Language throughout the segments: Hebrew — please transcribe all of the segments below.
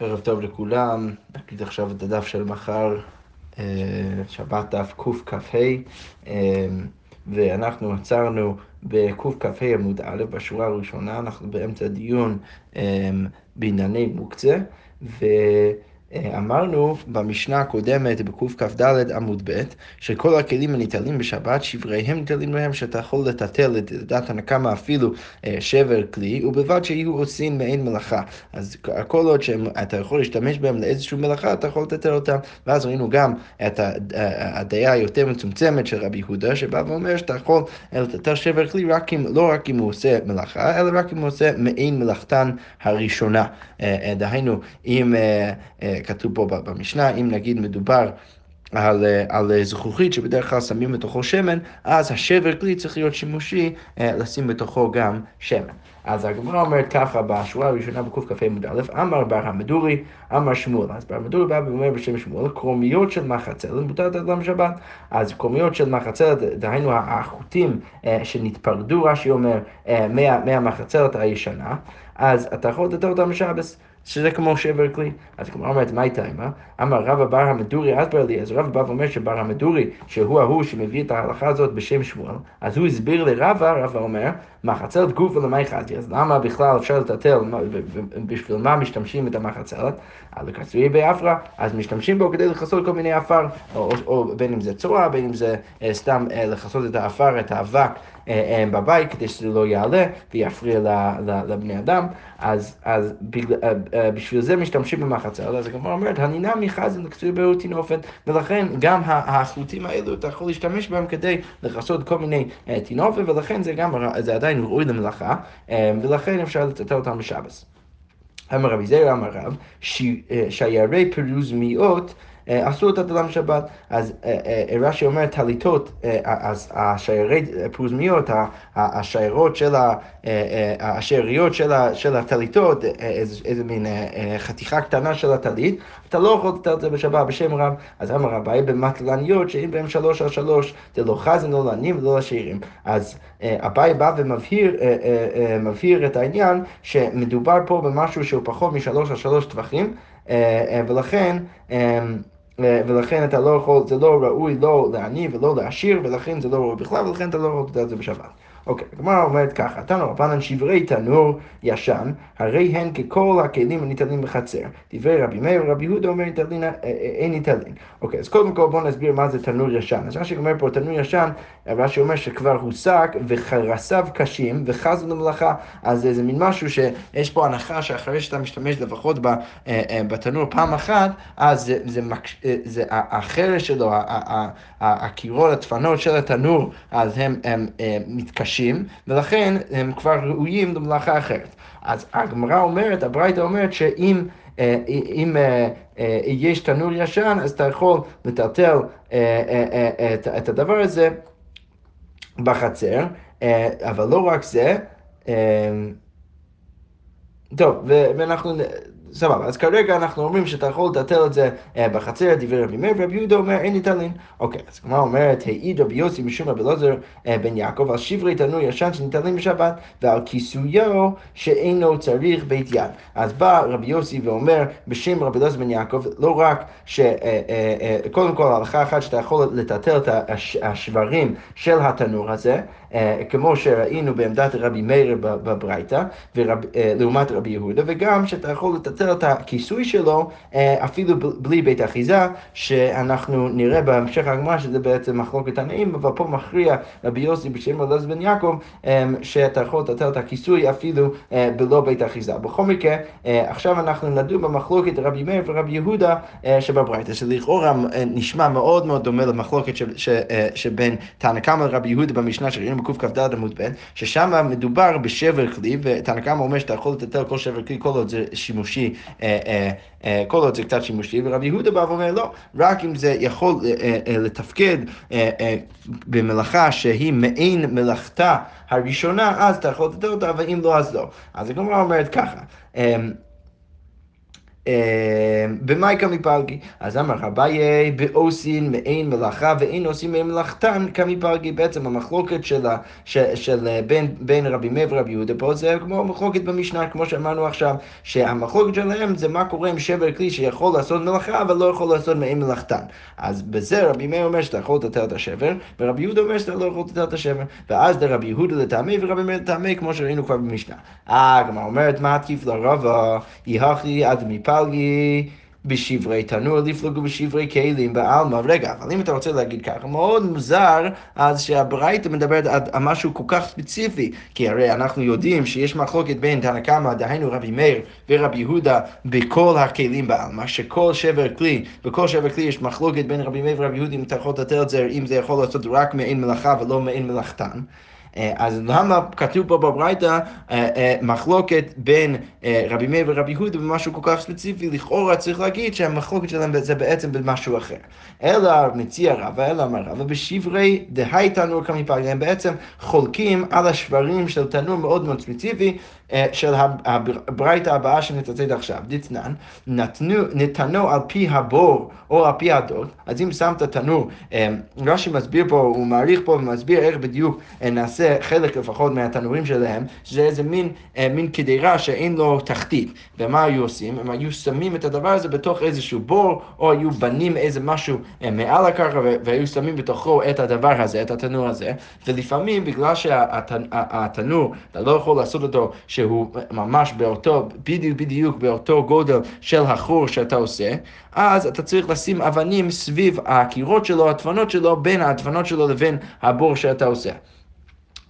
ערב טוב לכולם, נגיד עכשיו את הדף של מחר, אה, שבת דף קכ"ה, אה, ואנחנו עצרנו בקכ"ה עמוד א', בשורה הראשונה, אנחנו באמצע דיון אה, בענייני מוקצה, ו... אמרנו במשנה הקודמת, בקכ"ד עמוד ב', שכל הכלים הניטלים בשבת, שבריהם ניטלים להם, שאתה יכול לטטל את דת הנקמה אפילו אה, שבר כלי, ובלבד שיהיו עושים מעין מלאכה. אז כל עוד שאתה יכול להשתמש בהם לאיזושהי מלאכה, אתה יכול לטטל אותם. ואז ראינו גם את הדעה היותר מצומצמת של רבי יהודה, שבא ואומר שאתה יכול לטטל שבר כלי רק אם, לא רק אם הוא עושה מלאכה, אלא רק אם הוא עושה מעין מלאכתן הראשונה. אה, אה, דהיינו, אם... כתוב פה במשנה, אם נגיד מדובר על, על זכוכית שבדרך כלל שמים בתוכו שמן, אז השבר כלי צריך להיות שימושי אה, לשים בתוכו גם שמן. אז הגמרא אומרת ככה בשורה הראשונה בקכ"ה עמוד א', אמר בר המדורי, אמר שמואל. אז בר המדורי בא ואומר בשם שמואל, קרומיות של מחצלת מותרת אדם שבת. אז קרומיות של מחצלת, דהיינו החוטים אה, שנתפרדו, רש"י אומר, אה, מהמחצלת הישנה, אז אתה יכול לתת אותם בשבס. שזה כמו שבר כלי. אז הגמרא אומרת, מה איתה אימה? אמר רבא בר המדורי אסבר לי, אז רבא בא ואומר שבר המדורי, שהוא ההוא שמביא את ההלכה הזאת בשם שמואל, אז הוא הסביר לרבא, רבא אומר, מחצלת גוף ולמי חזי, אז למה בכלל אפשר לטלטל, בשביל מה משתמשים את המחצלת? על לקצרי באפרה, אז משתמשים בו כדי לכסות כל מיני עפר, או, או, או בין אם זה צורה, בין אם זה אה, סתם אה, לכסות את העפר, את האבק. אה, אה, בבית כדי שזה לא יעלה ויפריע לבני אדם, אז, אז אה, בשביל זה משתמשים במחצה, אז הגמרא אומרת, הנינה מחזן לקצוי בראות תינופת, ולכן גם החוטים האלו, אתה יכול להשתמש בהם כדי לכסות כל מיני תינופת, ולכן זה גם, זה עדיין ראוי למלאכה, ולכן אפשר לטטל אותם בשבס. אמר רבי זרע אמר רב, שיירי פירוז מיעוט עשו אותה דלם שבת. אז אה, אה, רש"י אומר טליתות, אה, אז השיירי פרוזמיות, השיירות של השאריות של הטליתות, איזה מין חתיכה קטנה של הטלית, אתה לא יכול לתת את זה בשבת בשם רב. אז אמר רבי במטלניות שאין בהם שלוש על שלוש, זה לא חזן, לא לעניים ולא לשאירים. אז אביי בא ומבהיר את העניין שמדובר פה במשהו שהוא פחות משלוש על שלוש טווחים. ולכן ולכן אתה לא יכול, זה לא ראוי לא לעני ולא לעשיר, ולכן זה לא ראוי בכלל, ולכן אתה לא יכול לתת את זה בשבת. אוקיי, הגמרא אומרת ככה, תנו רבנן שברי תנור ישן, הרי הן ככל הכלים הניטלים בחצר. דברי רבי מאיר ורבי יהודה אומר ניטלין, אה, אה, אין ניטלין. אוקיי, אז קודם כל בואו נסביר מה זה תנור ישן. אז רש"י אומר פה תנור ישן, רש"י אומר שכבר הוסק וחרסיו קשים וחזו למלאכה. אז זה מין משהו שיש פה הנחה שאחרי שאתה משתמש לפחות אה, בתנור פעם אחת, אז זה, זה, זה, זה החרש שלו, הקירות, הדפנות של התנור, אז הם, הם, הם מתקשים. קשים, ולכן הם כבר ראויים למלאכה אחרת. אז הגמרא אומרת, הברייתא אומרת שאם אה, אם אה, אה, יש תנור ישן, אז אתה יכול לטלטל את הדבר הזה בחצר, אבל לא רק זה, טוב, ואנחנו סבבה, אז כרגע אנחנו אומרים שאתה יכול לטלטל את זה אה, בחצר, דברי רבי מאיר, ורבי יהודה אומר אין ניטלין. אוקיי, אז כמו אומרת, העיד רבי יוסי משום רבי אלעזר אה, בן יעקב על שברי תנור ישן שניטלים בשבת, ועל כיסויו שאינו צריך בית יד. אז בא רבי יוסי ואומר בשם רבי אלעזר בן יעקב, לא רק שקודם אה, כל הלכה אחת שאתה יכול לטלטל את השברים של התנור הזה, כמו שראינו בעמדת רבי מאיר בברייתא, לעומת רבי יהודה, וגם שאתה יכול לבטל את הכיסוי שלו אה, אפילו בלי בית אחיזה, שאנחנו נראה בהמשך הגמרא שזה בעצם מחלוקת תנאים, אבל פה מכריע רבי יוסי בשם אלעזר בן יעקב, אה, שאתה יכול לבטל את הכיסוי אפילו אה, בלא בית אחיזה. בכל מקרה, עכשיו אנחנו נדון במחלוקת רבי מאיר ורבי יהודה שבברייתא, שלכאורה נשמע מאוד מאוד דומה למחלוקת שבין תנא קמא לרבי יהודה במשנה שראינו בקכ"ד עמוד ב', ששם מדובר בשבר כלי, ותנא קמא אומר שאתה יכול לטלטל כל שבר כלי כל עוד זה שימושי אה, אה, אה, כל עוד זה קצת שימושי, ורבי יהודה בא ואומר לא, רק אם זה יכול לתפקד במלאכה שהיא מעין מלאכתה הראשונה, אז אתה יכול לתת אותה, ואם לא, אז לא. אז הגמרא אומרת ככה. במאי כמפלגי. אז אמר אביי באוסין מעין מלאכה ואין עושים מעין מלאכתן כמפלגי. בעצם המחלוקת של, של, של בין, בין רבי מאיר ורבי יהודה פה זה כמו מחלוקת במשנה, כמו שאמרנו עכשיו, שהמחלוקת שלהם זה מה קורה עם שבר כלי שיכול לעשות מלאכה אבל לא יכול לעשות מעין מלאכתן. אז בזה רבי מאיר אומר שאתה יכול לטטל את השבר, ורבי יהודה אומר שאתה לא יכול לטטל את השבר. ואז לרבי יהודה לטעמי ורבי מאיר לטעמי, כמו שראינו כבר במשנה. אה, הגמרא אומרת, מה התקיף לרבה, יהכי עד מפלגי. בשברי תנור, לפלוגו בשברי כלים בעלמא. רגע, אבל אם אתה רוצה להגיד ככה, מאוד מוזר אז שהברייתא מדברת על משהו כל כך ספציפי, כי הרי אנחנו יודעים שיש מחלוקת בין תנא קמא, דהיינו רבי מאיר ורבי יהודה, בכל הכלים בעלמא, שכל שבר כלי, בכל שבר כלי יש מחלוקת בין רבי מאיר ורבי יהודה, אם אתה יכול לתת את זה, אם זה יכול לעשות רק מעין מלאכה ולא מעין מלאכתן. אה, אז למה כתוב פה בברייתא אה, אה, מחלוקת בין רבי מאיר ורבי יהודה במשהו כל כך ספציפי? לכאורה צריך להגיד שהמחלוקת שלהם זה בעצם במשהו אחר. אלא מציע רבא, אלא אמר רבא, בשברי דהי תנור כמפלגה, הם בעצם חולקים על השברים של תנור מאוד מאוד ספציפי. של הברייתא הבאה שנצטט עכשיו, דתנן, נתנו על פי הבור או על פי הדוד, אז אם שמת תנור, רש"י מסביר פה, הוא מעריך פה ומסביר איך בדיוק נעשה למעשה חלק לפחות מהתנורים שלהם, שזה איזה מין, אה, מין קדירה שאין לו תחתית. ומה היו עושים? הם היו שמים את הדבר הזה בתוך איזשהו בור, או היו בנים איזה משהו אה, מעל הקרקע, והיו שמים בתוכו את הדבר הזה, את התנור הזה, ולפעמים בגלל שהתנור, אתה לא יכול לעשות אותו שהוא ממש באותו, בדיוק בדיוק באותו גודל של החור שאתה עושה, אז אתה צריך לשים אבנים סביב הקירות שלו, הדפנות שלו, בין הדפנות שלו לבין הבור שאתה עושה.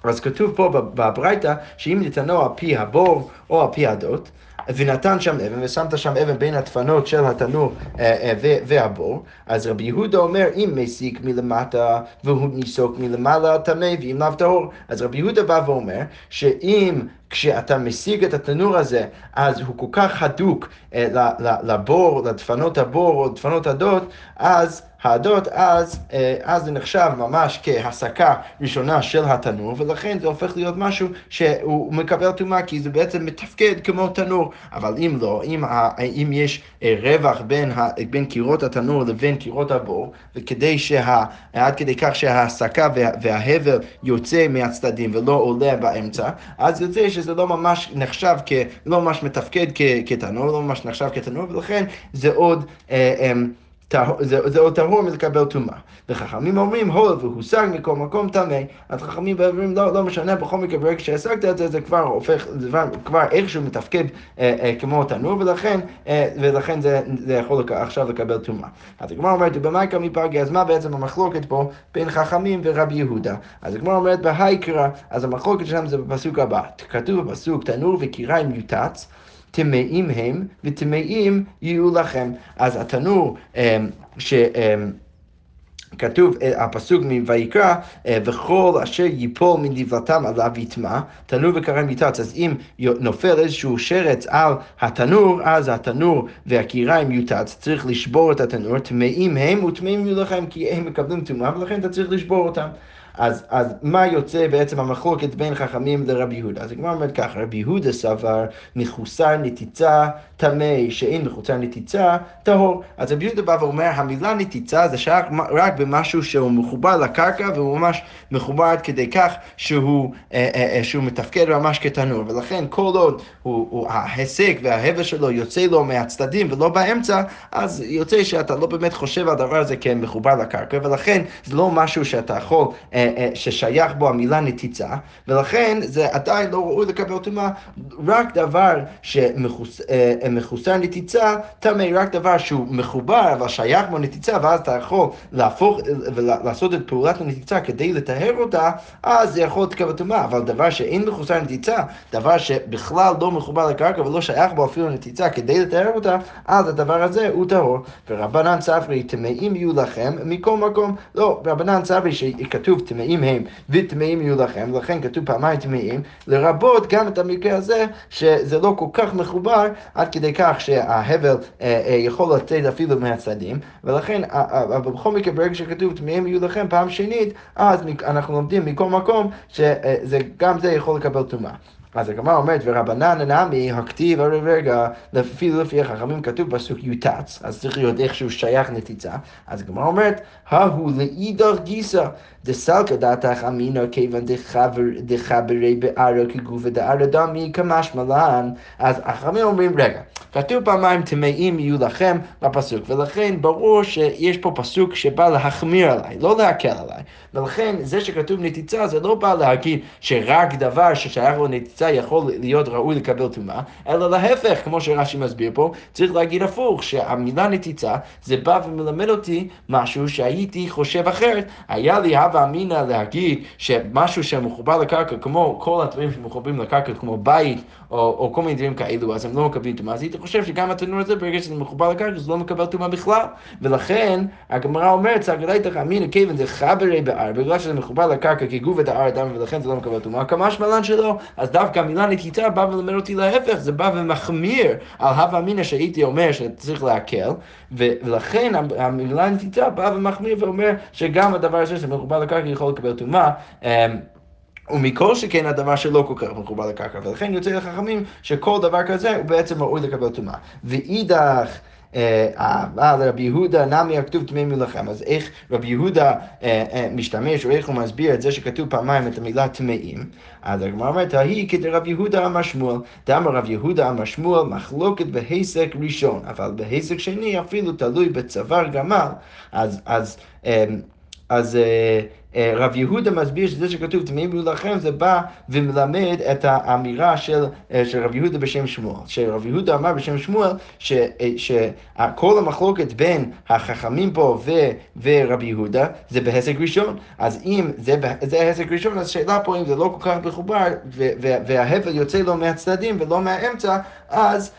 אז כתוב פה בברייתא, שאם ניתנו על פי הבור או על פי הדות, ונתן שם אבן, ושמת שם אבן בין הדפנות של התנור אה, אה, והבור, אז רבי יהודה אומר, אם מסיק מלמטה והוא ניסוק מלמעלה טמא, ואם לאו טהור. אז רבי יהודה בא ואומר, שאם כשאתה משיג את התנור הזה, אז הוא כל כך הדוק אה, לבור, לדפנות הבור או לדפנות הדות, אז העדות, אז, אה, אז זה נחשב ממש כהסקה ראשונה של התנור, ולכן זה הופך להיות משהו שהוא מקבל טומאה, כי זה בעצם מתפקד כמו תנור. אבל אם לא, אם, אם יש אה, רווח בין, בין קירות התנור לבין קירות הבור, וכדי שה... עד כדי כך שההסקה וה, וההבל יוצא מהצדדים ולא עולה באמצע, אז יוצא שזה לא ממש נחשב כ... לא ממש מתפקד כ, כתנור, לא ממש נחשב כתנור, ולכן זה עוד... אה, אה, זה, עוד טהור מלקבל טומאה. וחכמים אומרים, הול והושג מכל מקום טמא, אז חכמים אומרים, לא, לא משנה, בכל מקרה, ברגע שהשגת את זה, זה כבר הופך, זה כבר איכשהו מתפקד אה, אה, כמו תנור, ולכן, אה, ולכן זה, זה יכול לק, עכשיו לקבל טומאה. אז הגמרא אומרת, במאיקה מפרגי, אז מה בעצם המחלוקת פה בין חכמים ורבי יהודה? אז הגמרא אומרת, בהייקרא, אז המחלוקת שלהם זה בפסוק הבא. כתוב בפסוק, תנור וקיריים יוטץ. טמאים הם וטמאים יהיו לכם. אז התנור אמ, ש... אמ, כתוב, אה, הפסוק מויקרא, אה, וכל אשר ייפול מנבלתם עליו יטמע, תנור וקרן מיתץ. אז אם נופל איזשהו שרץ על התנור, אז התנור והקיריים יוטץ, צריך לשבור את התנור, טמאים הם וטמאים יהיו לכם, כי הם מקבלים טומאה, ולכן אתה צריך לשבור אותם. אז, אז מה יוצא בעצם המחלוקת בין חכמים לרבי יהודה? אז הגמרא אומרת ככה, רבי יהודה סבר מחוסר נתיצה טמא, שאין מחוסר נתיצה טהור. אז רבי יהודה בא ואומר, המילה נתיצה זה שייך רק במשהו שהוא מחובר לקרקע והוא ממש מחובר עד כדי כך שהוא, אה, אה, אה, שהוא מתפקד ממש כתנור. ולכן כל עוד הוא, הוא, ההישג וההבל שלו יוצא לו מהצדדים ולא באמצע, אז יוצא שאתה לא באמת חושב על הדבר הזה כמחובר לקרקע, ולכן זה לא משהו שאתה יכול... אה, ששייך בו המילה נתיצה, ולכן זה עדיין לא ראוי לקבל טומאה, רק דבר שמחוסר אה, נתיצה, טמא רק דבר שהוא מחובר, אבל שייך בו נתיצה, ואז אתה יכול להפוך ולעשות את פעולת הנתיצה כדי לטהר אותה, אז זה יכול לקבל טומאה, אבל דבר שאין מחוסר נתיצה, דבר שבכלל לא מחובר לקרקע ולא שייך בו אפילו נתיצה כדי לטהר אותה, אז הדבר הזה הוא טהור. ורבנן ספרי טמאים יהיו לכם מכל מקום, לא, רבנן ספרי שכתוב טמאים הם וטמאים יהיו לכם, לכן כתוב פעמיים טמאים, לרבות גם את המקרה הזה, שזה לא כל כך מחובר עד כדי כך שההבל אה, אה, יכול לתת אפילו מהצדדים, ולכן אבל בכל מקרה ברגע שכתוב טמאים יהיו לכם פעם שנית, אז אנחנו לומדים מכל מקום שגם זה יכול לקבל טומאה. אז הגמרא אומרת, ורבנן נמי, הכתיב הרי רגע, אפילו לפי החכמים כתוב פסוק יוטץ, אז צריך להיות איכשהו שייך נתיצה. אז הגמרא אומרת, ההוא לאידך גיסא, דסלקא דעתך אמינא כיוון דחברי בערא כגופה דערא דמי כמשמע לן. אז החכמים אומרים, רגע, כתוב פעמיים טמאים יהיו לכם בפסוק, ולכן ברור שיש פה פסוק שבא להחמיר עליי, לא להקל עליי. ולכן זה שכתוב נתיצה זה לא בא להגיד שרק דבר ששייך לו נתיצה יכול להיות ראוי לקבל טומאה, אלא להפך, כמו שרש"י מסביר פה, צריך להגיד הפוך, שהמילה נתיצה זה בא ומלמד אותי משהו שהייתי חושב אחרת. היה לי הווה אמינא להגיד שמשהו שמחובר לקרקע, כמו כל הדברים שמחוברים לקרקע, כמו בית או, כל מיני דברים כאלו, אז הם לא מקבלים טומאה. אז הייתי חושב שגם התנור הזה, ברגע שזה מחובר לקרקע, זה לא מקבל טומאה בכלל. ולכן, הגמרא אומרת, סגרייתך אמינא זה חברי בער, בגלל שזה מחובר לקרקע כגוף את הער אדם, ולכן זה לא מקבל טומאה. כמה שמלן שלו, אז דווקא המילה נקיטה באה ולמד אותי להפך, זה בא ומחמיר על הווה אמינא שהייתי אומר שצריך להקל, ולכן המילה נקיטה באה ומחמיר ואומר שגם הדבר הזה שמחובר לקרקע יכול לקבל טומאה. ומכל שכן הדבר שלא כל כך מחובר לקרקע, ולכן יוצא לחכמים שכל דבר כזה הוא בעצם ראוי לקבל טומאה. ואידך אבל רבי יהודה נמי הכתוב טמאים מלחם, אז איך רבי יהודה משתמש, או איך הוא מסביר את זה שכתוב פעמיים את המילה טמאים, אז הגמרא אומרת, ההיא כדרבי יהודה אמר שמואל, דאמר רב יהודה אמר שמואל, מחלוקת בהיסק ראשון, אבל בהיסק שני אפילו תלוי בצוואר גמל, אז, אז, אז אה, רב יהודה מסביר שזה שכתוב יהיו לכם, זה בא ומלמד את האמירה של, אה, של רב יהודה בשם שמואל. שרב יהודה אמר בשם שמואל אה, שכל המחלוקת בין החכמים פה ו, ורבי יהודה זה בהישג ראשון. אז אם זה, זה ההישג ראשון, אז שאלה פה אם זה לא כל כך מחובר וההבל יוצא לו מהצדדים ולא מהאמצע, אז...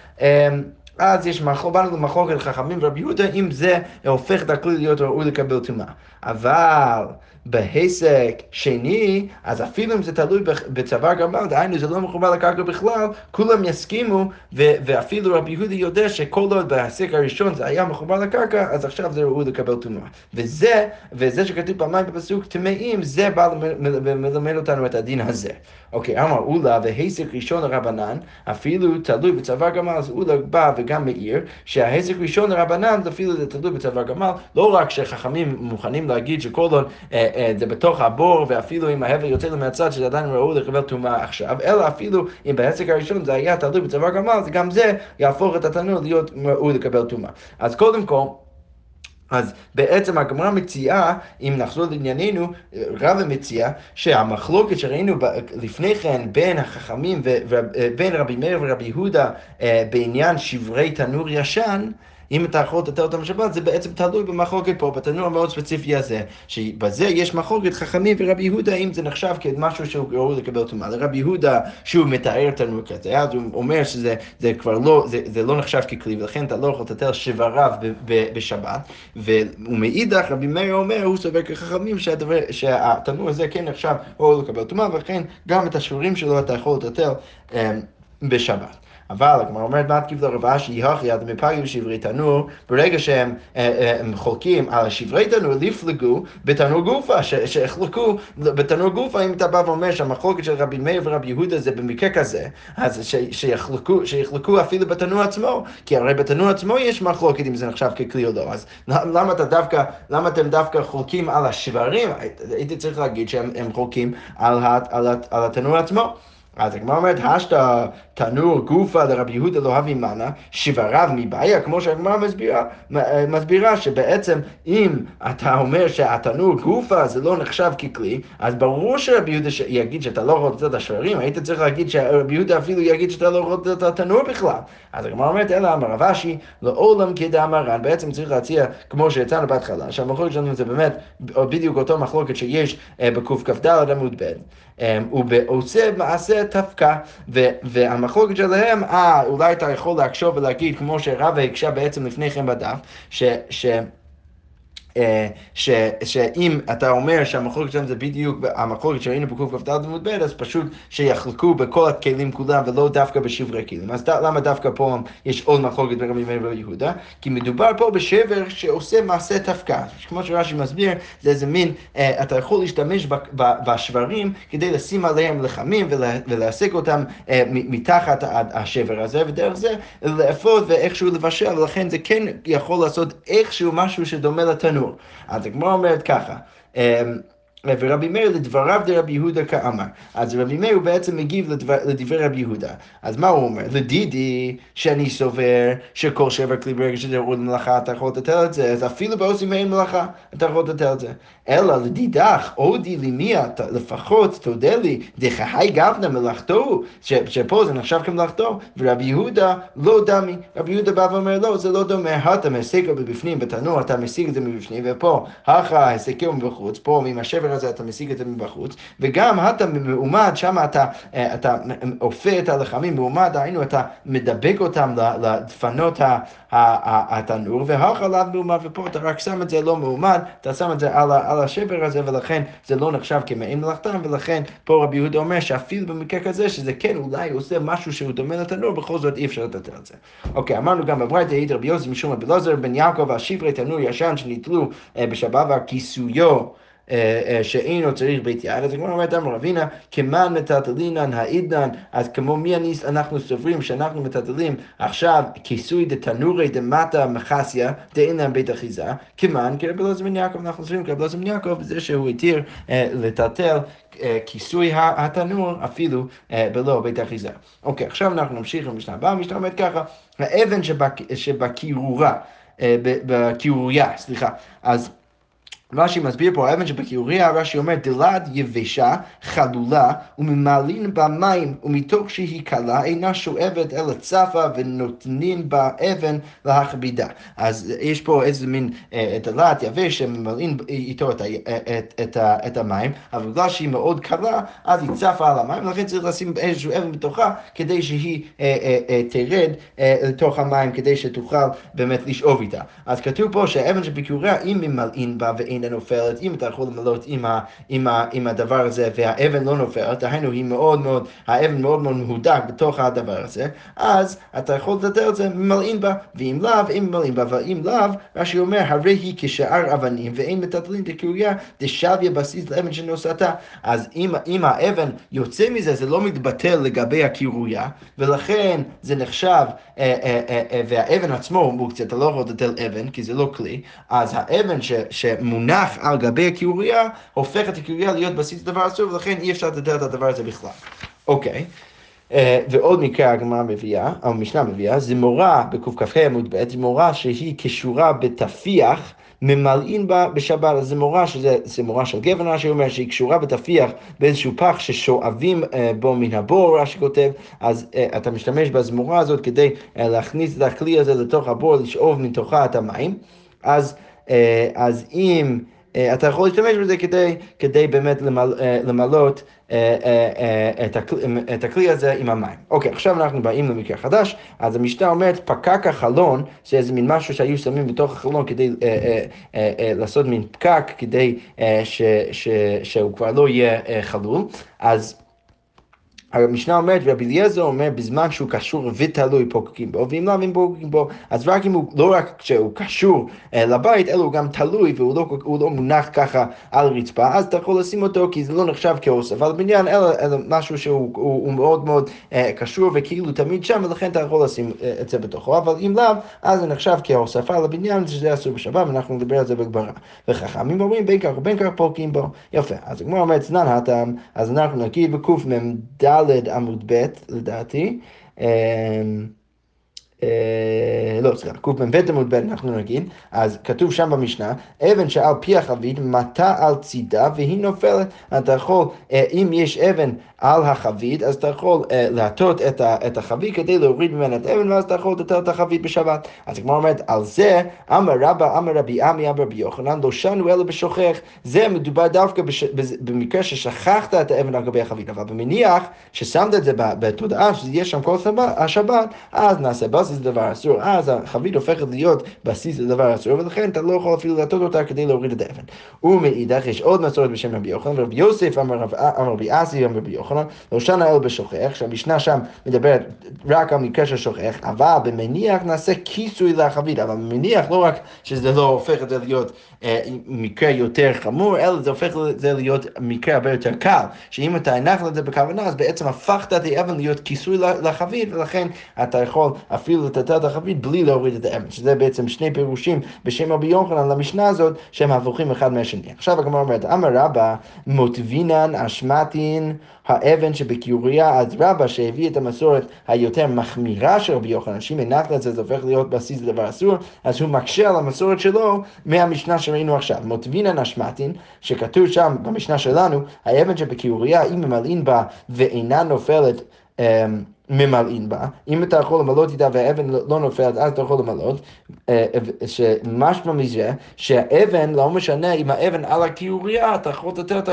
אז יש באנו למחלוקת חכמים ורבי יהודה, אם זה הופך את הכלי להיות ראוי לקבל טומאה. אבל בהיסק שני, אז אפילו אם זה תלוי בצוואר גמל, דהיינו זה לא מחובר לקרקע בכלל, כולם יסכימו, ו- ואפילו רבי יהודי יודע שכל עוד בהיסק הראשון זה היה מחובר לקרקע, אז עכשיו זה ראוי לקבל טומאה. וזה, וזה שכתוב פעמיים בפסוק טמאים, זה בא ללמד אותנו את הדין הזה. אוקיי, אמר אולה והיסק ראשון לרבנן, אפילו תלוי בצוואר גמל, אז אולה בא וגם מאיר, שההיסק ראשון לרבנן, אפילו זה תלוי בצוואר גמל, לא רק שחכמים מוכנים להגיד שכל עוד אה, אה, זה בתוך הבור, ואפילו אם ההבל יוצא לו מהצד, שזה עדיין ראוי לקבל טומאה עכשיו, אלא אפילו אם בהסק הראשון זה היה תלוי בצוואר גמל, אז גם זה יהפוך את התנור להיות ראוי לקבל טומאה. אז קודם כל, אז בעצם הגמרא מציעה, אם נחזור לענייננו, רבא מציע שהמחלוקת שראינו לפני כן בין החכמים ובין רבי מאיר ורבי יהודה אה, בעניין שברי תנור ישן, אם אתה יכול לטטל אותם בשבת, זה בעצם תלוי במחלוקת פה, בתנור המאוד ספציפי הזה, שבזה יש מחלוקת חכמים ורבי יהודה, אם זה נחשב כמשהו שהוא ראוי לקבל טומאה. לרבי יהודה, שהוא מתאר תנור כזה, אז הוא אומר שזה זה כבר לא, זה, זה לא נחשב ככלי, ולכן אתה לא יכול לטטל שבריו בשבת, ומאידך רבי מאיר אומר, הוא סובר כחכמים שהתנור הזה כן נחשב ראוי לקבל טומאה, ולכן גם את השברים שלו אתה יכול לטטל אה, בשבת. אבל הגמרא אומרת מתקיף לרב אשי, הכי עד מפגים שברי תנור, ברגע שהם אה, אה, חולקים על השברי תנור, לפלגו בתנור גופה, שיחלקו בתנור גופה, אם אתה בא ואומר שהמחלוקת של רבי מאיר ורבי יהודה זה במקרה כזה, אז שיחלקו, שיחלקו אפילו בתנור עצמו, כי הרי בתנור עצמו יש מחלוקת אם זה נחשב ככלי או לא, אז למה אתה דווקא, למה אתם דווקא חולקים על השברים? הייתי צריך להגיד שהם חולקים על, על, על התנור עצמו. אז הגמרא אומרת, השתא תנור גופה לרבי יהודה לא הבי מנה, שבריו מבעיה, כמו שהגמרא מסבירה, מסבירה שבעצם אם אתה אומר שהתנור גופה זה לא נחשב ככלי, אז ברור שרבי יהודה יגיד שאתה לא רוצה את השברים, היית צריך להגיד שרבי יהודה אפילו יגיד שאתה לא רוצה את התנור בכלל. אז הגמרא אומרת, אלא אמר רב אשי, לעולם כדאמרן, בעצם צריך להציע, כמו שיצאנו בהתחלה, שהמחלוקת שלנו זה באמת בדיוק אותו מחלוקת שיש אה, בקכ"ד עמוד ב'. אמ, ובעושה מעשה תפקה, והמחלוקת שלהם, אה, אולי אתה יכול לחשוב ולהגיד, כמו שרבא הקשה בעצם לפני כן בדף, ש... ש ש, שאם אתה אומר שהמחלוקת שלהם זה בדיוק המחלוקת שראינו בקכ"ד עמוד ב', אז פשוט שיחלקו בכל הכלים כולם ולא דווקא בשברי כלים. אז למה דווקא פה יש עוד מחלוקת בין רבי מאיר ויהודה? כי מדובר פה בשבר שעושה מעשה תפקה. כמו שרש"י מסביר, זה איזה מין, אה, אתה יכול להשתמש בשברים כדי לשים עליהם לחמים ולהעסיק אותם אה, מתחת השבר הזה, ודרך זה לאפות ואיכשהו לבשל, ולכן זה כן יכול לעשות איכשהו משהו שדומה לתנור. אז הגמרא אומרת ככה, אמ, ורבי מאיר לדבריו דרבי יהודה כאמר. אז רבי מאיר הוא בעצם מגיב לדבר, לדברי רבי יהודה. אז מה הוא אומר? לדידי שאני סובר שכל שבר כלי ברגע שזה ירוד מלאכה אתה יכול לטטל את זה, אז אפילו בעושים אין מלאכה אתה יכול לטטל את זה. אלא לדידך, אודי למיה, לפחות תודה לי, דחי גבנה מלאכתו, שפה זה נחשב כמלאכתו, ורבי יהודה לא דמי. רבי יהודה בא ואומר לא, זה לא דומה, אתה משיג מבפנים בתנור, אתה משיג את זה מבפנים, ופה, הכא הסקר מבחוץ, פה עם השבר הזה אתה משיג את זה מבחוץ, וגם אתה מעומד, שם אתה, אופה את הלחמים, מעומד, היינו, אתה מדבק אותם לדפנות התנור, והחלב מעומד, ופה אתה רק שם את זה לא מעומד, אתה שם את זה על, על השבר הזה, ולכן זה לא נחשב כמעין מלאכתם, ולכן פה רבי יהודה אומר שאפילו במקרה כזה, שזה כן אולי עושה משהו שהוא דומה לתנור, בכל זאת אי אפשר לתת את זה. אוקיי, אמרנו גם בברייתא, העיד רבי יוסי משום רבי אלעזר בן יעקב על שברי תנור ישן שנתלו אה, בשבת וכיסויו אה, שאינו צריך בית יד, אז הגמרא אומרת, אמר רבינה, כמן מטלטלינן העידן, אז כמו מי הניס אנחנו סוברים שאנחנו מטלטלים עכשיו כיסוי דתנורי דמטה מחסיה, דאין להם בית אחיזה, כמן כרבי אלעזר בן יעקב, אנחנו סוברים כרבי אלעזר בן יעקב, זה שהוא התיר אה, לטלטל כיסוי התנור אפילו בלא בית אחיזה. אוקיי, עכשיו אנחנו נמשיך למשנה הבאה, המשנה אומרת ככה, האבן שבקירורה, בקירוריה, סליחה, אז רש"י מסביר פה, האבן שבקיוריה, רש"י אומר, דלת יבשה, חלולה, וממלאים בה מים, ומתוך שהיא קלה, אינה שואבת אלא צפה, ונותנים בה אבן להכבידה. אז יש פה איזה מין אה, דלת יבש, שממלאים איתו את, את, את, את המים, אבל בגלל שהיא מאוד קלה, אז היא צפה על המים, ולכן צריך לשים איזשהו אבן בתוכה, כדי שהיא אה, אה, אה, תרד אה, לתוך המים, כדי שתוכל באמת לשאוב איתה. אז כתוב פה שהאבן שבקיוריה, אם ממלאים בה ואין אינה נופלת, אם אתה יכול למלות עם, ה, עם, ה, עם הדבר הזה והאבן לא נופלת, דהיינו היא מאוד מאוד, האבן מאוד מאוד מהודק בתוך הדבר הזה, אז אתה יכול לדבר את זה, ממלאים בה, ואם לאו, אם ממלאים בה, ואם לאו, רש"י אומר, הרי היא כשאר אבנים, ואין מטלטלין דקרויה דשביה בסיס לאבן שנוסעתה. אז אם, אם האבן יוצא מזה, זה לא מתבטל לגבי הקירויה, ולכן זה נחשב, אה, אה, אה, אה, והאבן עצמו הוא מוקצה, אתה לא יכול לטלטל אבן, כי זה לא כלי, אז האבן ש, שמונח מונח על גבי הקירוריה, הופך את הקירוריה להיות בסיס לדבר אסור, ולכן אי אפשר לדבר את הדבר הזה בכלל. אוקיי. Uh, ועוד מקרה הגמרא מביאה, המשנה מביאה, זה מורה בקכ"ה עמוד ב', זה מורה שהיא קשורה בתפיח, ממלאים בה בשבת, אז זה מורה שזה מורה של גבר, רש"י אומר שהיא קשורה בתפיח באיזשהו פח ששואבים uh, בו מן הבור, רש"י כותב, אז uh, אתה משתמש בזמורה הזאת כדי uh, להכניס את הכלי הזה לתוך הבור, לשאוב מתוכה את המים, אז אה, אז אם... אה, אתה יכול להשתמש בזה כדי, כדי באמת אה, למלות את הכלי, הזה עם המים. אוקיי, עכשיו אנחנו באים למקרה חדש, אז המשנה אומרת פקק החלון, זה איזה מין משהו שהיו שמים בתוך החלון כדי לעשות מין פקק, כדי ש, ש, שהוא כבר לא יהיה חלול, אז המשנה אומרת, רבי אליעזר אומר, בזמן שהוא קשור ותלוי פוקקים בו, ואם לא, אם פוקקים בו, אז רק אם הוא, לא רק כשהוא קשור אה, לבית, אלא הוא גם תלוי והוא לא, לא מונח ככה על רצפה, אז אתה יכול לשים אותו, כי זה לא נחשב כאוסף על בניין, אלא, אלא משהו שהוא הוא, הוא מאוד מאוד אה, קשור וכאילו תמיד שם, ולכן אתה יכול לשים אה, את זה בתוכו, אבל אם לאו, אז זה נחשב כהוספה לבניין, שזה אסור בשבת, ואנחנו נדבר על זה בגברה. וחכמים אומרים, בין כך ובין כך פוקקים בו. יפה, אז הגמרא אומרת, סנן הטעם, אז אנחנו נגיד בקמ"ד עמוד ב', לדעתי. לא, סליחה, קמ"ב עמוד ב' אנחנו נגיד, אז כתוב שם במשנה, אבן שעל פי החבית מטה על צידה והיא נופלת. אתה יכול, אה, אם יש אבן על החבית, אז אתה יכול אה, להטות את, החבית כדי להוריד ממנה את האבן, ואז אתה יכול לטטל את החבית בשבת. אז הגמרא אומרת, על זה, אמר רבא, אמר רבי עמי, אמר רבי יוחנן, לא שנו אלא בשוכח. זה מדובר דווקא במקרה ששכחת את האבן על גבי החבית, אבל במניח ששמת את זה בתודעה, שזה יהיה שם כל השבת, אז נעשה בסיס דבר אסור, אז החבית הופכת להיות בסיס לדבר אסור, ולכן אתה לא יכול אפילו להטות אותה כדי להוריד את האבן. ומאידך יש עוד מסורת בשם רבי יוחנן, ורבי יוסף אמר רבי אסי אמר רבי יוחנן, לא שנה אל בשוכח, שהמשנה שם מדברת רק על מקרה של שוכח, אבל במניח נעשה כיסוי לחבית, אבל במניח לא רק שזה לא הופך את זה להיות אה, מקרה יותר חמור, אלא זה הופך את זה להיות מקרה הרבה יותר קל, שאם אתה הנחת את זה בכוונה, אז בעצם הפכת את האבן להיות כיסוי לחבית, ולכן אתה יכול אפילו לטטל את החבית בלי להוריד את האבן, שזה בעצם שני פירושים בשם רבי יוחנן למשנה הזאת, שהם הפוכים אחד מהשני. עכשיו הגמרא אומרת, אמר רבא מוטבינן אשמתין האבן שבקיוריה, אז רבא שהביא את המסורת היותר מחמירה של רבי יוחנן, שאם הנחת את זה, הופך להיות בסיס לדבר אסור, אז הוא מקשה על המסורת שלו מהמשנה שראינו עכשיו. מוטבינן אשמתין, שכתוב שם במשנה שלנו, האבן שבקיוריה, אם ממלאים בה ואינה נופלת, אמ, ממלאים בה, אם אתה יכול למלות איתה והאבן לא, לא נופלת, אז אתה יכול למלות, אה, שמשמע מזה שהאבן, לא משנה אם האבן על הכיעוריה, אתה יכול לתת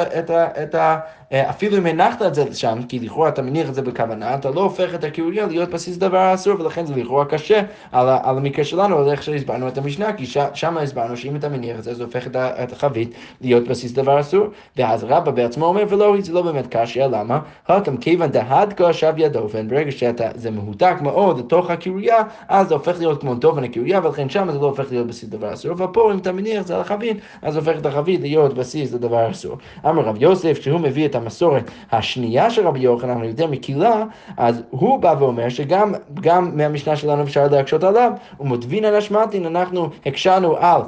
את ה... אה, אפילו אם הנחת את זה שם, כי לכאורה אתה מניח את זה בכוונה, אתה לא הופך את הכיעוריה להיות בסיס דבר אסור, ולכן זה לכאורה קשה על, על המקרה שלנו, על איך שהסברנו את המשנה, כי שם הסברנו שאם אתה מניח את זה, זה הופך את החבית להיות בסיס דבר אסור. ואז רבא בעצמו אומר, ולא, זה לא באמת קשה, למה? הותם כיוון דהדקה שב ידו, וברגע שזה מהותק מאוד לתוך הכיעוריה, אז זה הופך להיות כמו דופן הכיעוריה, ולכן שם זה לא הופך להיות בסיס דבר אסור. ופה אם אתה מניח את זה על החבית, אז הופך את החבית להיות בסיס לדבר אסור. אמר רב יוסף, כשהוא מביא את המסורת השנייה של רבי יוחנן, יותר מקילה, אז הוא בא ואומר שגם מהמשנה שלנו אפשר להקשות עליו, ומודבין על השמטין, אנחנו הקשנו על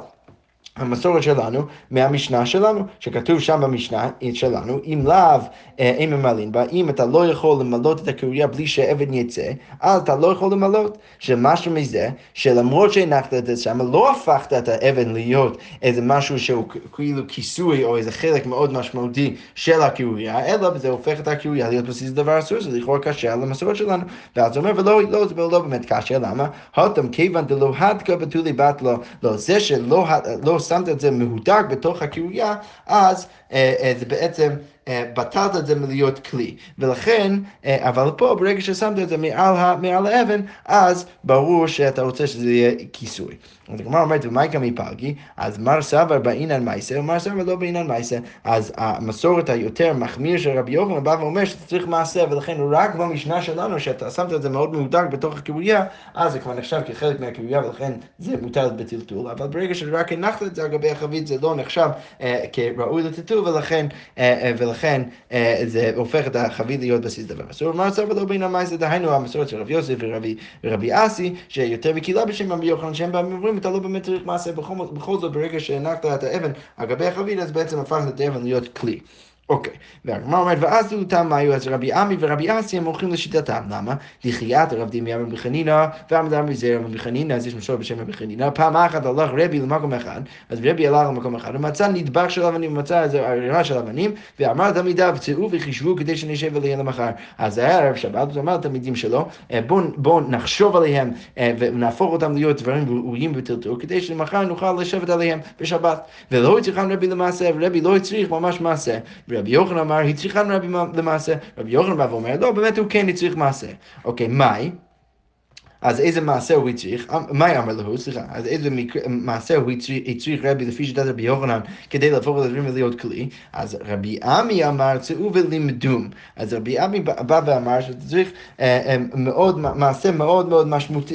המסורת שלנו מהמשנה שלנו, שכתוב שם במשנה שלנו, אם לאו אין אה, ממלאים בה, אם אתה לא יכול למלות את הקריאה בלי שאבן יצא, אז אתה לא יכול למלות. שמשהו מזה, שלמרות שהנחת את זה שם, לא הפכת את האבן להיות איזה משהו שהוא כאילו כיסוי או איזה חלק מאוד משמעותי של הקריאה, אלא זה הופך את הקריאה להיות בסיס דבר אסור, זה לכאורה קשה על המסורת שלנו. ואז הוא אומר, ולא, לא, זה לא באמת קשה, למה? הותם כיוון דלא הדקה בתולי בת לו, לא, זה שלא לא שמת את זה מהודק בתוך הקריה, אז אה, אה, זה בעצם... אה, בטלת את זה מלהיות כלי. ולכן, אה, אבל פה, ברגע ששמת את זה מעל, מעל האבן, אז ברור שאתה רוצה שזה יהיה כיסוי. אז הגמרא אומרת, ומאי גם מפלגי? אז מר סבר באינן מייסה, ומר סבר לא באינן מייסה. אז המסורת היותר מחמיר של רבי יוחנן בא ואומר שאתה צריך מעשה, ולכן רק במשנה שלנו, שאתה שמת את זה מאוד מהודק בתוך הקריה, אז זה כבר נחשב כחלק מהקריה, ולכן זה מוטל בטלטול. אבל ברגע שרק הנחת את זה על גבי החבית, זה לא נחשב אה, כראוי לטלטול, ולכן, אה, אה, ולכן אה, זה הופך את החבית להיות בסיס דבר אסור. ומר סבר לא באינן מייסה, דהיינו המסורת של רבי יוסף ורבי, אסי, שיותר מקהילה בשם רבי יוחנן, שהם באים ואומרים אתה לא באמת צריך מעשה, בכל, זאת ברגע שהענקת את האבן על גבי החבית, אז בעצם הפכת את האבן להיות כלי. אוקיי, והגמרא אומרת, ואז זהותם מה היו אז רבי עמי ורבי אסי הם הולכים לשיטתם, למה? דחיית רב דימי רבי חנינא ועמדה מזה רבי חנינא, אז יש משור בשם רבי חנינא, פעם אחת הלך רבי למקום אחד, אז רבי הלך למקום אחד, ומצא נדבך של אבנים, ומצא איזה ערימה של אבנים, ואמר לתלמידיו, צאו וחישבו כדי שנשב עליהם למחר. אז היה ערב שבת, הוא אמר לתלמידים שלו, בואו בוא נחשוב עליהם ונהפוך אותם להיות דברים ראויים וטלטול, כדי שמחר נוכל לשבת עליהם בשבת. ולא רבי לא. רבי יוחנן אמר, הצליחן רבי למעשה. רבי יוחנן בא ואומר, לא, באמת הוא כן הצליח מעשה. אוקיי, מאי? אז איזה מעשה הוא הצריך? מה אמר לו? סליחה, אז איזה מעשה הוא הצריך רבי לפי שיטת רבי יוחנן כדי להפוך את הדברים ולהיות כלי? אז רבי עמי אמר צאו ולימדום. אז רבי עמי בא ואמר שאתה צריך אה, אה, מאוד, מעשה מאוד מאוד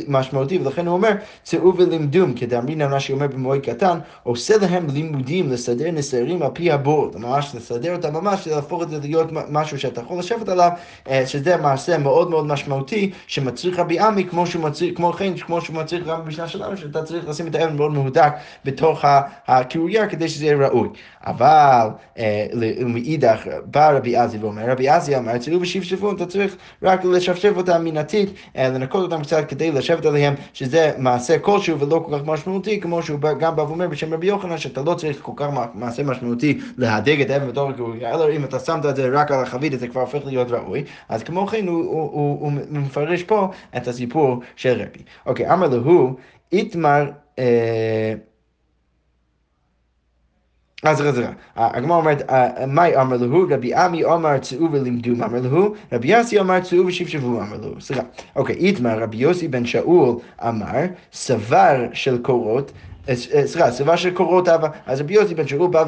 משמעותי, ולכן הוא אומר צאו ולימדום, כדאמרינא מה שאומר במועד קטן, עושה להם לימודים לסדר נסרים על פי הבור, ממש לסדר אותם ממש, להפוך את זה להיות משהו שאתה יכול לשבת עליו, אה, שזה מעשה מאוד מאוד משמעותי שמצריך רבי עמי כמו שהוא מצריך, כמו כן, כמו שהוא מצריך גם במשנה שלנו, שאתה צריך לשים את האבן מאוד מהודק בתוך הקריה כדי שזה יהיה ראוי. אבל אה, מאידך בא רבי עזי ואומר, רבי עזי אמר, צאו ושפשפו, אתה צריך רק לשפשף אותם מנתית, אה, לנקות אותם קצת כדי לשבת עליהם, שזה מעשה כלשהו ולא כל כך משמעותי, כמו שהוא גם בא ואומר בשם רבי יוחנן, שאתה לא צריך כל כך מעשה משמעותי להדק את האבן בתוך הקריה, אלא אם אתה שמת את זה רק על החבית, זה כבר הופך להיות ראוי. אז כמו כן הוא, הוא, הוא, הוא מפרש פה את הסיפור של רבי. אוקיי, אמר לו, איתמר... אה, אז רגע, הגמרא אומרת, מאי אמר להו, רבי עמי אמר צאו ולימדו אמר להו, רבי יוסי אמר צאו ושבשבו אמר להו. סליחה, אוקיי, איתמר, רבי יוסי בן שאול אמר, סבר של קורות, סליחה, סביבה של קורות אהבה. אז רבי יוסי בן שאול בא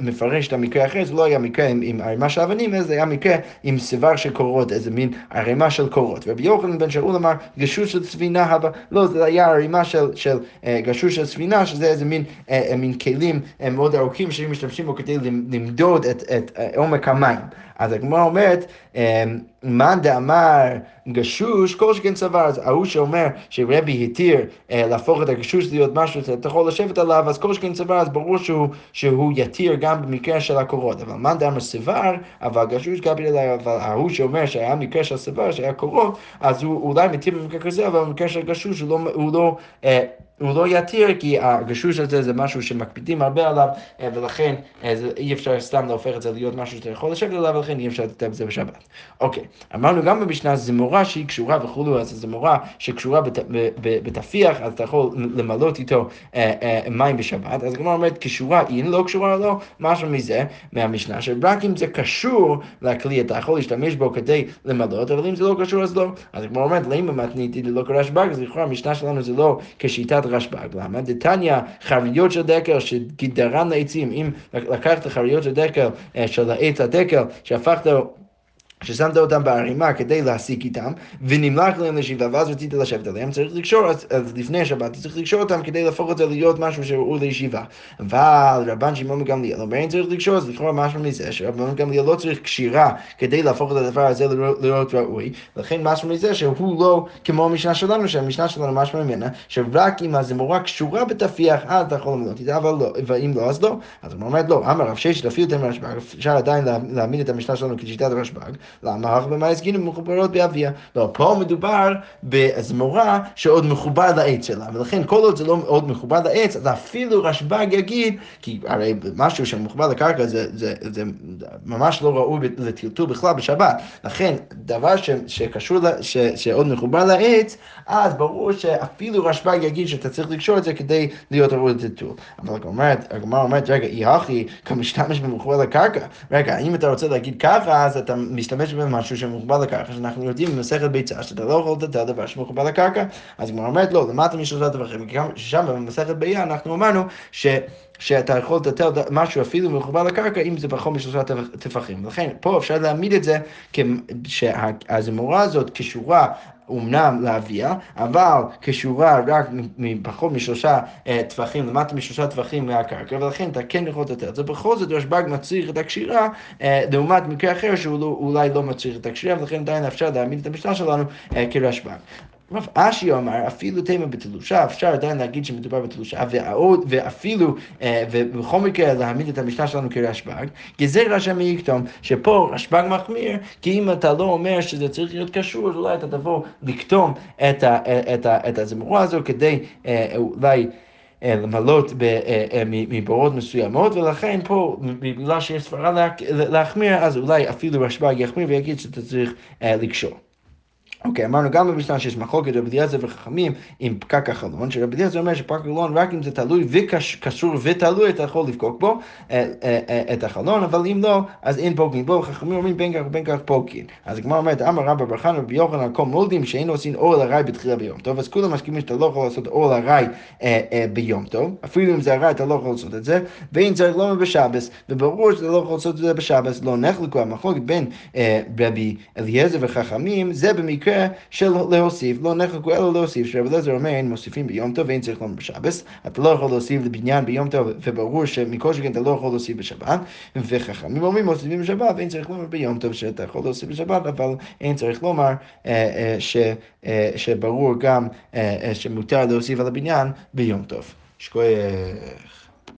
ומפרש את המקרה האחר, זה לא היה מקרה עם, ערימה של אבנים, זה היה מקרה עם סביבה של קורות, איזה מין ערימה של קורות. ורבי יוחנן בן שאול אמר, גשוש של ספינה הבא, לא, זה היה ערימה של, של uh, גשוש של ספינה, שזה איזה מין, מין כלים מאוד ארוכים שהיו משתמשים בו כדי למדוד את, את עומק המים. אז הגמרא אומרת, מאן דאמר גשוש, כל שכן סבר, אז ההוא שאומר שרבי התיר אה, להפוך את הגשוש להיות משהו שאתה יכול לשבת עליו, אז כל שכן סבר, אז ברור שהוא, שהוא יתיר גם במקרה של הקורות. אבל מאן דאמר סבר, אבל גשוש גבי אליי, אבל ההוא שאומר שהיה מקרה של סבר, שהיה קורות, אז הוא אולי מתיר במקרה כזה, אבל במקרה של גשוש הוא לא... הוא לא אה, הוא לא יתיר כי הגשוש הזה זה משהו שמקפידים הרבה עליו ולכן אי אפשר סתם להופך את זה להיות משהו שאתה יכול לשבת עליו ולכן אי אפשר לתת את זה בשבת. אוקיי, אמרנו גם במשנה זמורה שהיא קשורה וכולו, אז זמורה שקשורה בת, בתפיח, אז אתה יכול למלות איתו אה, אה, מים בשבת, אז הגמרא אומרת קשורה אין, לא קשורה לא, משהו מזה, מהמשנה, שרק אם זה קשור לכלי אתה יכול להשתמש בו כדי למלות, אבל אם זה לא קשור אז לא. אז הגמרא אומרת, למה מתניתי ללא קרשב"ג, אז לכאורה המשנה שלנו זה לא כשיטת רשב"ג, למה? דתניא חריות של דקל שגידרן לעצים, אם לקחת חריות של דקל, אה, של העץ הדקל, שהפכת ששמת אותם בערימה כדי להסיק איתם, ונמלח להם לשבעה, ואז רצית לשבת עליהם, צריך לקשור, אז לפני השבת צריך לקשור אותם כדי להפוך את זה להיות משהו שראוי לישיבה. אבל רבן שמעון גמליאל אומר, אין צריך לקשור, אז לכאורה משהו מזה, שרבן גמליאל לא צריך קשירה כדי להפוך את הדבר הזה לראות ראוי, לכן משהו מזה שהוא לא כמו המשנה שלנו, שהמשנה שלנו משהו ממנה, שרק אם הזמורה קשורה בתפיח, אז אתה יכול למנות איתה, אבל לא, ואם לא, אז לא. אז הוא אומר, לא, אמר רב ששת, אפילו תן רשב"ג, אפשר עדיין להעמיד את המשנה שלנו כשיטת רשב"ג. למה? אך במה הסגינו מחוברות באביה. לא, פה מדובר בזמורה שעוד מחובר לעץ שלה, ולכן כל עוד זה לא עוד מחובר לעץ, אז אפילו רשב"ג יגיד, כי הרי משהו שמחובר לקרקע זה, זה, זה ממש לא ראוי לטלטול בכלל בשבת. לכן, דבר ש, שקשור, ש, שעוד מחובר לעץ, אז ברור שאפילו רשב"ג יגיד שאתה צריך לקשור את זה כדי להיות ראוי לטלטול. אבל הגמרא אומרת, רגע, אי הכי כמשתמש במחובר לקרקע. רגע, אם אתה רוצה להגיד ככה, אז אתה משתמש להשתמש במשהו שמחובר לקרקע, שאנחנו יודעים במסכת ביצה, שאתה לא יכול לתת דבר שמחובר לקרקע, אז היא אומרת לא, למטה משלושה טווחים, ששם במסכת ביאה אנחנו אמרנו ש... שאתה יכול לטלטל משהו אפילו מחובר לקרקע, אם זה פחות משלושה טפחים. לכן, פה אפשר להעמיד את זה שהזמורה הזאת קשורה אומנם לאביה, אבל קשורה רק מפחות משלושה אה, טווחים, למטה משלושה טווחים מהקרקע, ולכן אתה כן יכול לתת את זה. בכל זאת רשב"ג מצריך את הקשירה, אה, לעומת מקרה אחר שהוא לא, אולי לא מצריך את הקשירה, ולכן עדיין אפשר להעמיד את המשנה שלנו אה, כרשב"ג. רב אשי אמר, אפילו תימה בתלושה, אפשר עדיין להגיד שמדובר בתלושה, ועוד, ואפילו, אה, ובכל מקרה להעמיד את המשנה שלנו כרשב"ג, גזר רשע מיקטום, שפה רשב"ג מחמיר, כי אם אתה לא אומר שזה צריך להיות קשור, אז אולי אתה תבוא לקטום את, את, את הזמורה הזו כדי אה, אולי... למלות מבורות מסוימות, ולכן פה, בגלל שיש סברה להחמיר, אז אולי אפילו רשב"ג יחמיר ויגיד שאתה צריך לקשור. אוקיי, okay, אמרנו גם במשנה שיש מחלוקת רבי אליעזר וחכמים עם פקק החלון, שרבי אליעזר אומר שפקק החלון רק אם זה תלוי וקשור ותלוי אתה יכול לפקוק בו אה, אה, אה, את החלון, אבל אם לא, אז אין פוקין בו, וחכמים אומרים בין כך ובין כך פוקין. אז הגמרא אומרת, אמר רבא בר חנא רבי יוחנן על כל מולדים שאין עושים אור ארעי בתחילה ביום טוב, אז כולם מסכימים שאתה לא יכול לעשות אור ארעי ביום טוב, אפילו אם זה ארעי אתה לא יכול לעשות את זה, ואם צריך לא בשבס, וברור שאתה לא יכול לעשות את זה בשבס, לא נחלקו המחלוקת בין רבי אליעזר מקרה של להוסיף, לא נחלקו אלא להוסיף, שרב אליעזר אומר, אין מוסיפים ביום טוב ואין צריך לומר בשבס, אתה לא יכול להוסיף לבניין ביום טוב, וברור שמכל שכן אתה לא יכול להוסיף בשבת, וחכמים אומרים מוסיפים בשבת ואין צריך לומר ביום טוב שאתה יכול להוסיף בשבת, אבל אין צריך לומר אה, אה, ש, אה, שברור גם שמותר להוסיף על הבניין ביום טוב. שכוח.